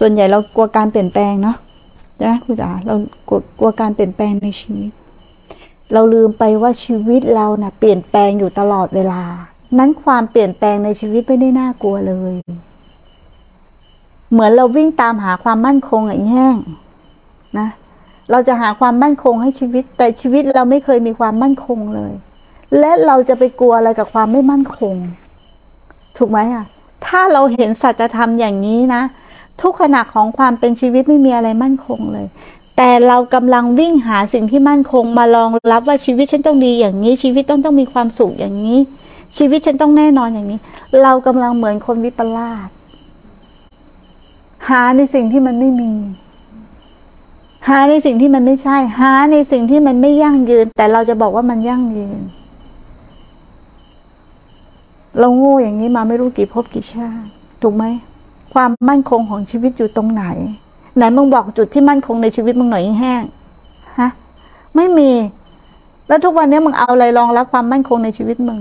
ส่วนใหญ่เรากลัวการเปลี่ยนแปลงเนาะใช่ไหมคุณจ๋าเรากลัวกลัวการเปลี่ยนแปลงในชีวิต เราลืมไปว่าชีวิตเรานะ่ะเปลี่ยนแปลงอยู่ตลอดเวลา นั้นความเปลี่ยนแปลงในชีวิตไม่ได้น่ากลัวเลย เหมือนเราวิ่งตามหาความมั่นคงอย่างแห้งนะเราจะหาความมั่นคงให้ชีวิต แต่ชีวิตเราไม่เคยมีความมั่นคงเลย และเราจะไปกลัวอะไรกับความไม่มั่นคง ถูกไหมอะ ถ้าเราเห็นสัจธรรมอย่างนี้นะ ทุกขณะของความเป็นชีวิตไม่มีอะไรมั่นคงเลย แต่เรากำลังวิ่งหาสิ่งที่มั่นคงมารองรับว่าชีวิตฉันต้องดีอย่างนี้ ชีวิตต้องต้องมีความสุขอย่างนี้ ชีวิตฉันต้องแน่นอนอย่างนี้ เรากำลังเหมือนคนวิปลาสหาในสิ่งที่มันไม่มี หาในสิ่งที่มันไม่ใช่ หาในสิ่งที่มันไม่ยั่งยืน แต่เราจะบอกว่ามันยั่งยืน เราโง่อย่างนี้มาไม่รู้กี่ภพกี่ชาติถูกไหม ความมั่นคงของชีวิตอยู่ตรงไหน ไหนมึงบอกจุดที่มั่นคงในชีวิตมึงหน่อยแห้งฮะไม่มี แล้วทุกวันนี้มึงเอาอะไรรองรับความมั่นคงในชีวิตมึง